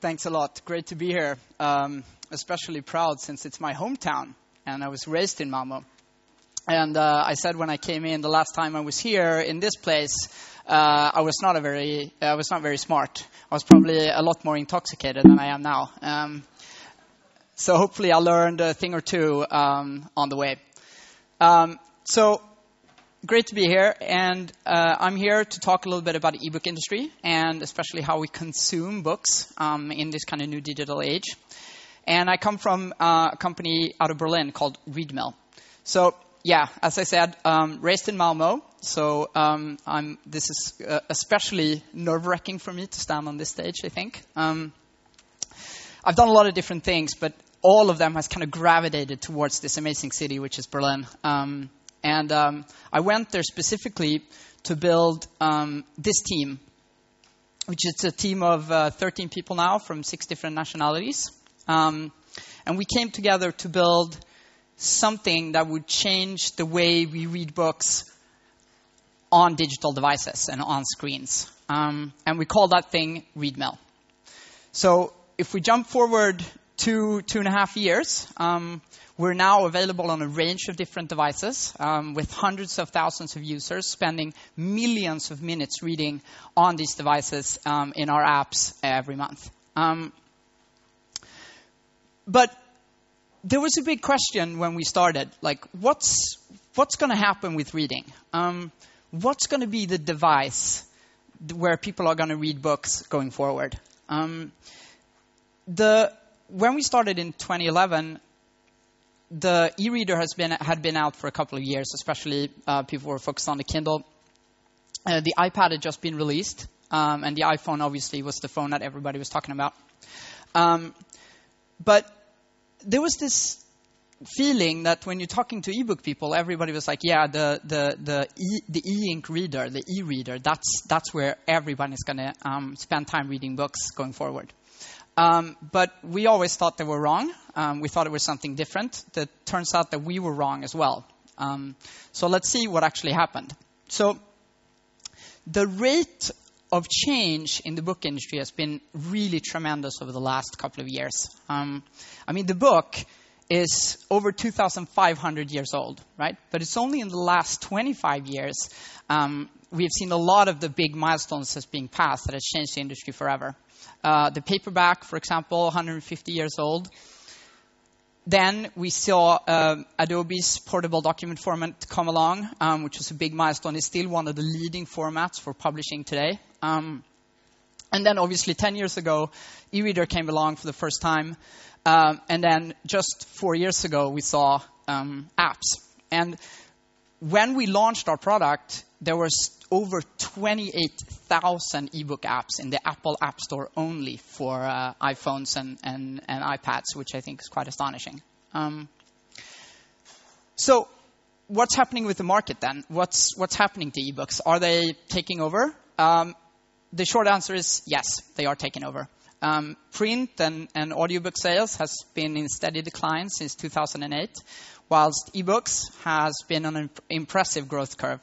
Thanks a lot. Great to be here. Um, especially proud since it's my hometown and I was raised in Malmo. And uh, I said when I came in the last time I was here in this place, uh, I was not a very, I was not very smart. I was probably a lot more intoxicated than I am now. Um, so hopefully I learned a thing or two um, on the way. Um, so great to be here, and uh, I'm here to talk a little bit about the ebook industry and especially how we consume books um, in this kind of new digital age. And I come from uh, a company out of Berlin called Readmill. So yeah, as I said, um, raised in Malmo. So um, this is uh, especially nerve-wracking for me to stand on this stage. I think um, I've done a lot of different things, but all of them has kind of gravitated towards this amazing city, which is Berlin. Um, and um, I went there specifically to build um, this team, which is a team of uh, 13 people now from six different nationalities. Um, and we came together to build something that would change the way we read books on digital devices and on screens. Um, and we call that thing Readmill. So if we jump forward two, two and a half years, um, we're now available on a range of different devices um, with hundreds of thousands of users spending millions of minutes reading on these devices um, in our apps every month. Um, but there was a big question when we started, like what's what's going to happen with reading? Um, what's going to be the device where people are going to read books going forward? Um, the when we started in 2011, the e-reader has been had been out for a couple of years, especially uh, people were focused on the Kindle. Uh, the iPad had just been released, um, and the iPhone obviously was the phone that everybody was talking about. Um, but there was this feeling that when you're talking to ebook people, everybody was like, "Yeah, the the the e, the e-ink reader, the e-reader, that's that's where everyone is going to um, spend time reading books going forward." Um, but we always thought they were wrong. Um, we thought it was something different. That turns out that we were wrong as well. Um, so let's see what actually happened. So the rate of change in the book industry has been really tremendous over the last couple of years. Um, I mean, the book is over 2,500 years old, right? But it's only in the last 25 years um, we've seen a lot of the big milestones as being passed that has changed the industry forever. Uh, the paperback, for example, 150 years old. Then we saw uh, Adobe's portable document format come along, um, which was a big milestone. It's still one of the leading formats for publishing today. Um, and then, obviously, 10 years ago, e-reader came along for the first time. Um, and then, just four years ago, we saw um, apps. And when we launched our product, there was over 28,000 ebook apps in the Apple App Store only for uh, iPhones and, and, and, iPads, which I think is quite astonishing. Um, so, what's happening with the market then? What's, what's happening to ebooks? Are they taking over? Um, the short answer is yes, they are taking over. Um, print and, and audiobook sales has been in steady decline since 2008, whilst ebooks has been on an impressive growth curve.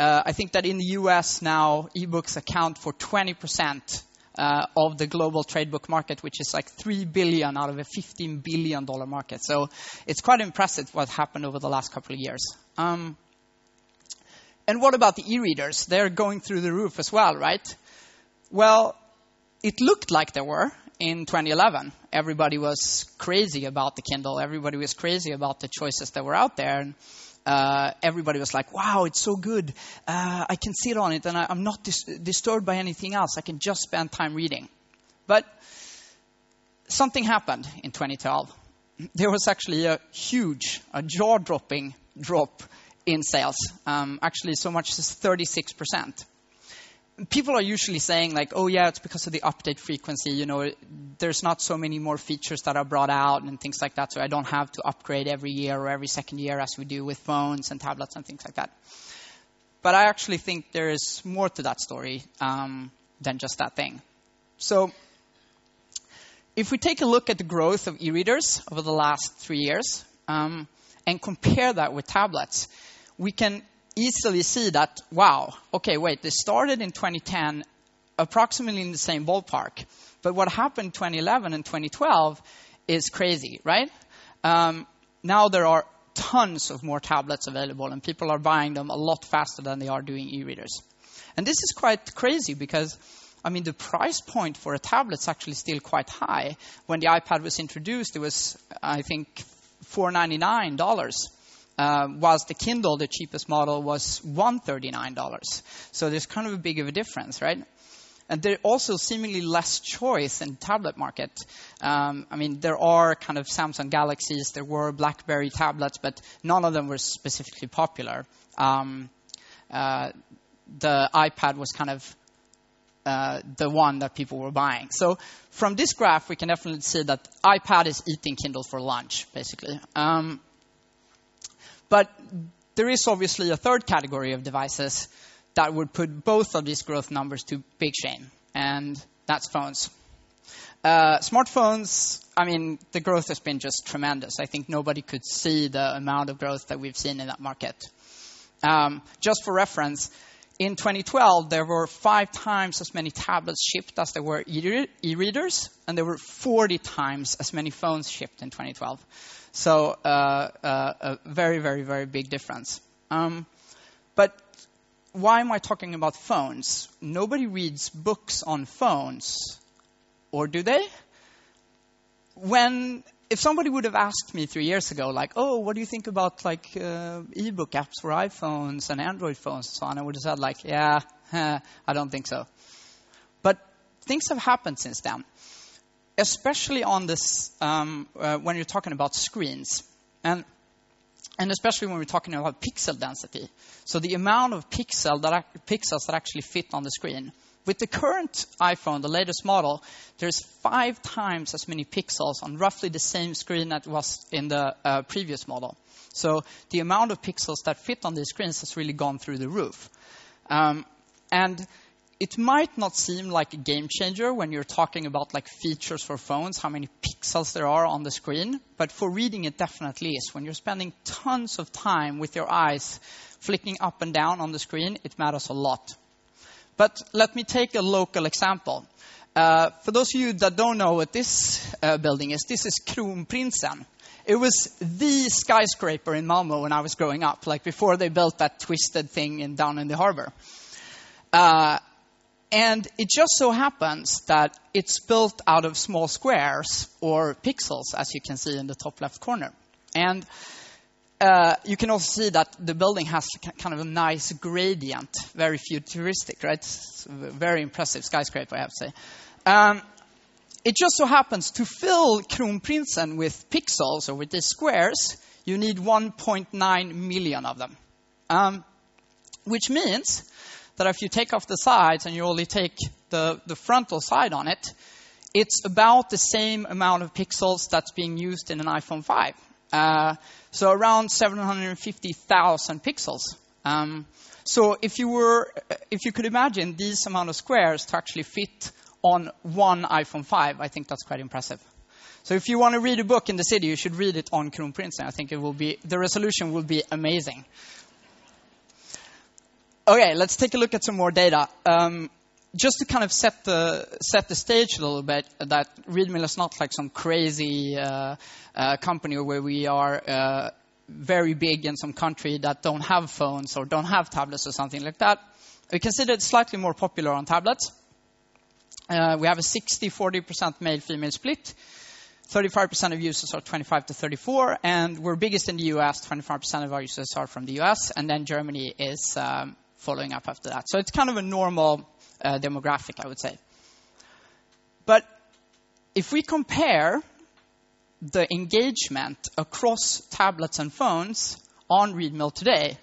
Uh, I think that in the US now, ebooks account for 20% uh, of the global trade book market, which is like 3 billion out of a 15 billion dollar market. So it's quite impressive what happened over the last couple of years. Um, and what about the e-readers? They're going through the roof as well, right? Well, it looked like they were in 2011. Everybody was crazy about the Kindle. Everybody was crazy about the choices that were out there. And uh, everybody was like, wow, it's so good. Uh, I can sit on it and I, am not dis- disturbed by anything else. I can just spend time reading. But something happened in 2012. There was actually a huge, a jaw dropping drop in sales. Um, actually, so much as 36% people are usually saying like, oh yeah, it's because of the update frequency. You know, there's not so many more features that are brought out and things like that, so I don't have to upgrade every year or every second year as we do with phones and tablets and things like that. But I actually think there is more to that story um, than just that thing. So, if we take a look at the growth of e-readers over the last three years um, and compare that with tablets, we can easily see that, wow, okay, wait, they started in 2010 approximately in the same ballpark. But what happened 2011 and 2012 is crazy, right? Um, now there are tons of more tablets available, and people are buying them a lot faster than they are doing e-readers. And this is quite crazy because, I mean, the price point for a tablet is actually still quite high. When the iPad was introduced, it was, I think, $499. Uh, whilst the Kindle, the cheapest model, was $139. So there's kind of a big of a difference, right? And there's also seemingly less choice in tablet market. Um, I mean, there are kind of Samsung Galaxies, there were BlackBerry tablets, but none of them were specifically popular. Um, uh, the iPad was kind of uh, the one that people were buying. So from this graph, we can definitely see that iPad is eating Kindle for lunch, basically. Um, but there is obviously a third category of devices that would put both of these growth numbers to big shame, and that's phones. Uh, smartphones, I mean, the growth has been just tremendous. I think nobody could see the amount of growth that we've seen in that market. Um, just for reference, in 2012, there were five times as many tablets shipped as there were e-readers, and there were 40 times as many phones shipped in 2012. So uh, uh, a very, very, very big difference. Um, but why am I talking about phones? Nobody reads books on phones, or do they? When if somebody would have asked me three years ago, like, oh, what do you think about like uh, ebook apps for iPhones and Android phones and so on, I would have said like, yeah, I don't think so. But things have happened since then, especially on this um, uh, when you're talking about screens. And and especially when we're talking about pixel density. So the amount of pixel that, pixels that actually fit on the screen. With the current iPhone, the latest model, there's five times as many pixels on roughly the same screen that was in the uh, previous model. So the amount of pixels that fit on these screens has really gone through the roof. Um, and it might not seem like a game changer when you're talking about like features for phones, how many pixels there are on the screen, but for reading it definitely is. When you're spending tons of time with your eyes flicking up and down on the screen, it matters a lot. But let me take a local example. Uh, for those of you that don't know what this uh, building is, this is Kronprinsen. It was the skyscraper in Malmo when I was growing up, like before they built that twisted thing in, down in the harbor. Uh, and it just so happens that it's built out of small squares or pixels, as you can see in the top left corner. And uh, you can also see that the building has kind of a nice gradient, very futuristic, right? Very impressive skyscraper, I have to say. Um, it just so happens to fill Kronprinsen with pixels or with these squares, you need 1.9 million of them. Um, which means that if you take off the sides and you only take the, the frontal side on it, it's about the same amount of pixels that's being used in an iPhone 5. Uh, so around 750,000 pixels. Um, so if you were, if you could imagine these amount of squares to actually fit on one iPhone 5, I think that's quite impressive. So if you want to read a book in the city, you should read it on Chrome Kronprinsen. I think it will be the resolution will be amazing. Okay, let's take a look at some more data. Um, just to kind of set the set the stage a little bit, that Readmill is not like some crazy uh, uh, company where we are uh, very big in some country that don't have phones or don't have tablets or something like that. We consider it slightly more popular on tablets. Uh, we have a 60-40% male-female split. 35% of users are 25 to 34, and we're biggest in the US. 25% of our users are from the US, and then Germany is um, following up after that. So it's kind of a normal uh, demographic, I would say. But if we compare the engagement across tablets and phones on Readmill today,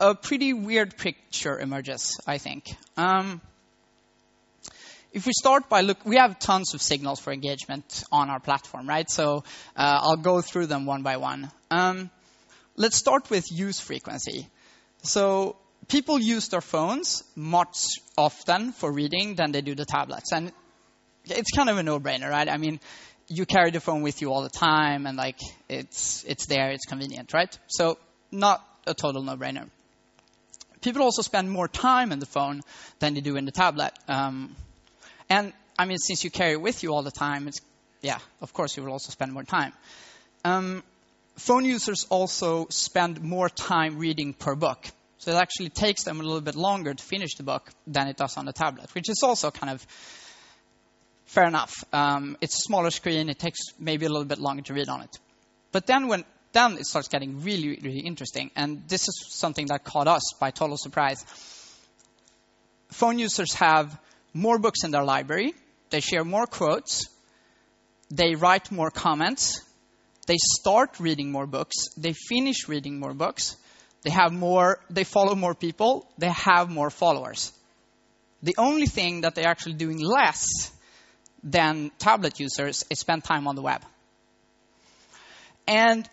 a pretty weird picture emerges, I think. Um, if we start by look, we have tons of signals for engagement on our platform, right? So uh, I'll go through them one by one. Um, let's start with use frequency. So people use their phones much often for reading than they do the tablets. And it's kind of a no-brainer, right? I mean, you carry the phone with you all the time and like it's it's there, it's convenient, right? So not a total no-brainer. People also spend more time in the phone than they do in the tablet. Um, and I mean, since you carry it with you all the time, it's, yeah, of course you will also spend more time. Um, phone users also spend more time reading per book. So it actually takes them a little bit longer to finish the book than it does on the tablet, which is also kind of fair enough. Um, it's a smaller screen. It takes maybe a little bit longer to read on it. But then when then it starts getting really, really interesting. And this is something that caught us by total surprise. Phone users have more books in their library. They share more quotes. They write more comments. They start reading more books. They finish reading more books. They have more, they follow more people. They have more followers. The only thing that they're actually doing less than tablet users is spend time on the web. And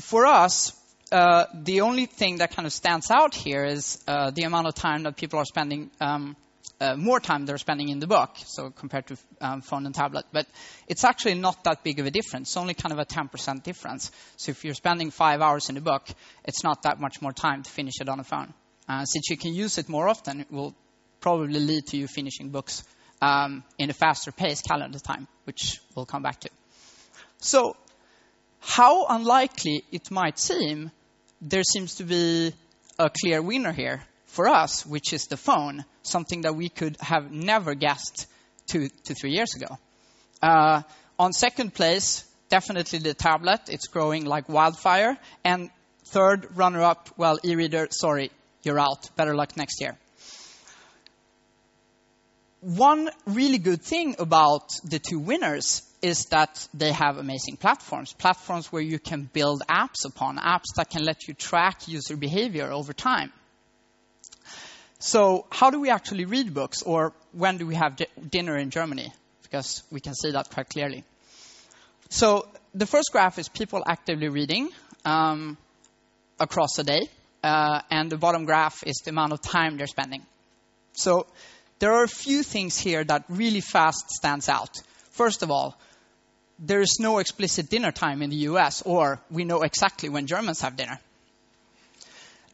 for us, uh, the only thing that kind of stands out here is uh, the amount of time that people are spending, um, uh, more time they're spending in the book, so compared to um, phone and tablet. But it's actually not that big of a difference. It's only kind of a 10% difference. So if you're spending five hours in the book, it's not that much more time to finish it on a phone. Uh, since you can use it more often, it will probably lead to you finishing books um, in a faster pace calendar time, which we'll come back to. So how unlikely it might seem, there seems to be a clear winner here for us, which is the phone, something that we could have never guessed two to three years ago. Uh, on second place, definitely the tablet. It's growing like wildfire. And third runner up, well, e-reader, sorry, you're out. Better luck next year. One really good thing about the two winners is that they have amazing platforms, platforms where you can build apps upon, apps that can let you track user behavior over time. So how do we actually read books, or when do we have dinner in Germany? Because we can see that quite clearly. So the first graph is people actively reading um, across a day, uh, and the bottom graph is the amount of time they're spending. So there are a few things here that really fast stands out. First of all, there is no explicit dinner time in the US, or we know exactly when Germans have dinner.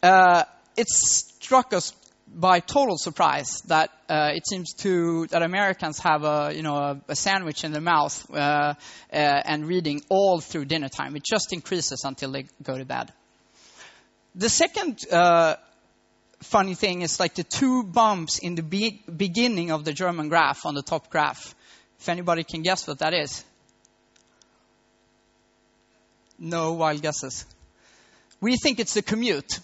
Uh, it struck us by total surprise that uh, it seems to that Americans have a you know a, a sandwich in their mouth uh, uh and reading all through dinner time. It just increases until they go to bed. The second uh, funny thing is like the two bumps in the be- beginning of the German graph on the top graph. If anybody can guess what that is. No wild guesses. We think it's the commute.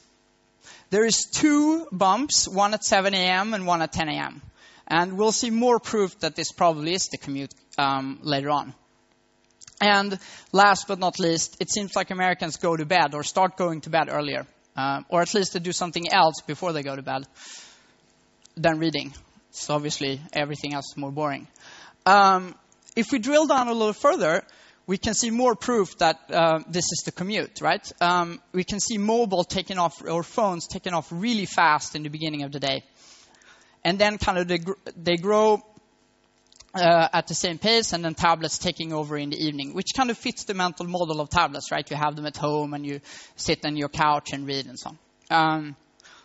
There is two bumps, one at 7 a.m. and one at 10 a.m. And we'll see more proof that this probably is the commute um, later on. And last but not least, it seems like Americans go to bed or start going to bed earlier, uh, or at least to do something else before they go to bed than reading. So obviously everything else is more boring. Um, if we drill down a little further, we can see more proof that uh, this is the commute, right? Um, we can see mobile taking off, or phones taking off really fast in the beginning of the day. And then kind of they, gr- they grow uh, at the same pace, and then tablets taking over in the evening, which kind of fits the mental model of tablets, right? You have them at home and you sit on your couch and read and so on. Um,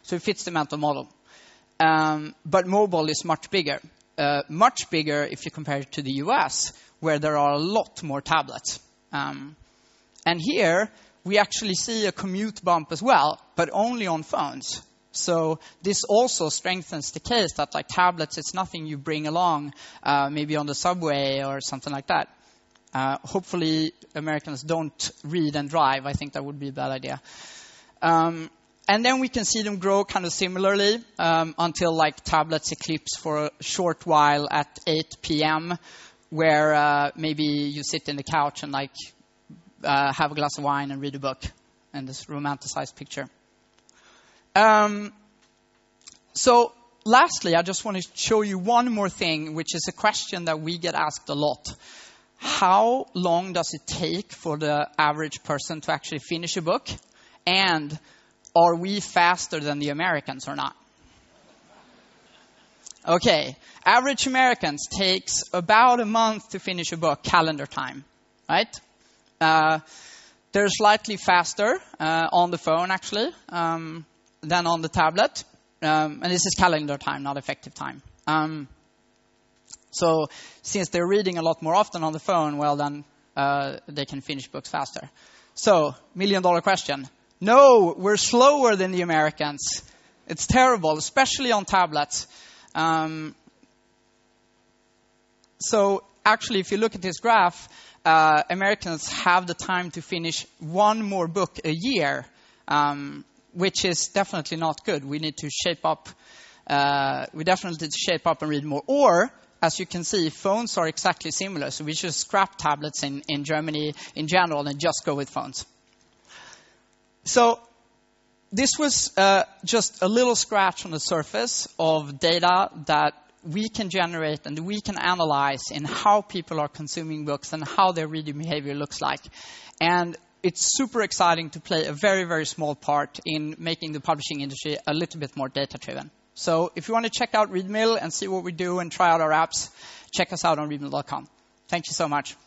so it fits the mental model. Um, but mobile is much bigger. Uh, much bigger if you compare it to the US, where there are a lot more tablets. Um, and here, we actually see a commute bump as well, but only on phones. So this also strengthens the case that like tablets, it's nothing you bring along, uh, maybe on the subway or something like that. Uh, hopefully, Americans don't read and drive. I think that would be a bad idea. Um, and then we can see them grow kind of similarly um, until like tablets eclipse for a short while at 8 p.m where uh, maybe you sit in the couch and like uh, have a glass of wine and read a book in this romanticized picture. Um, so lastly, I just want to show you one more thing, which is a question that we get asked a lot. How long does it take for the average person to actually finish a book? And are we faster than the Americans or not? Okay, average Americans takes about a month to finish a book, calendar time, right? Uh, they're slightly faster uh, on the phone, actually, um, than on the tablet. Um, and this is calendar time, not effective time. Um, So since they're reading a lot more often on the phone, well, then uh, they can finish books faster. So, million dollar question. No, we're slower than the Americans. It's terrible, especially on tablets. Um, so actually, if you look at this graph, uh, Americans have the time to finish one more book a year, um, which is definitely not good. We need to shape up. Uh, we definitely need to shape up and read more. Or, as you can see, phones are exactly similar. So we should scrap tablets in, in Germany in general and just go with phones. So this was uh, just a little scratch on the surface of data that we can generate and we can analyze in how people are consuming books and how their reading behavior looks like. And it's super exciting to play a very, very small part in making the publishing industry a little bit more data driven. So if you want to check out Readmill and see what we do and try out our apps, check us out on readmill.com. Thank you so much.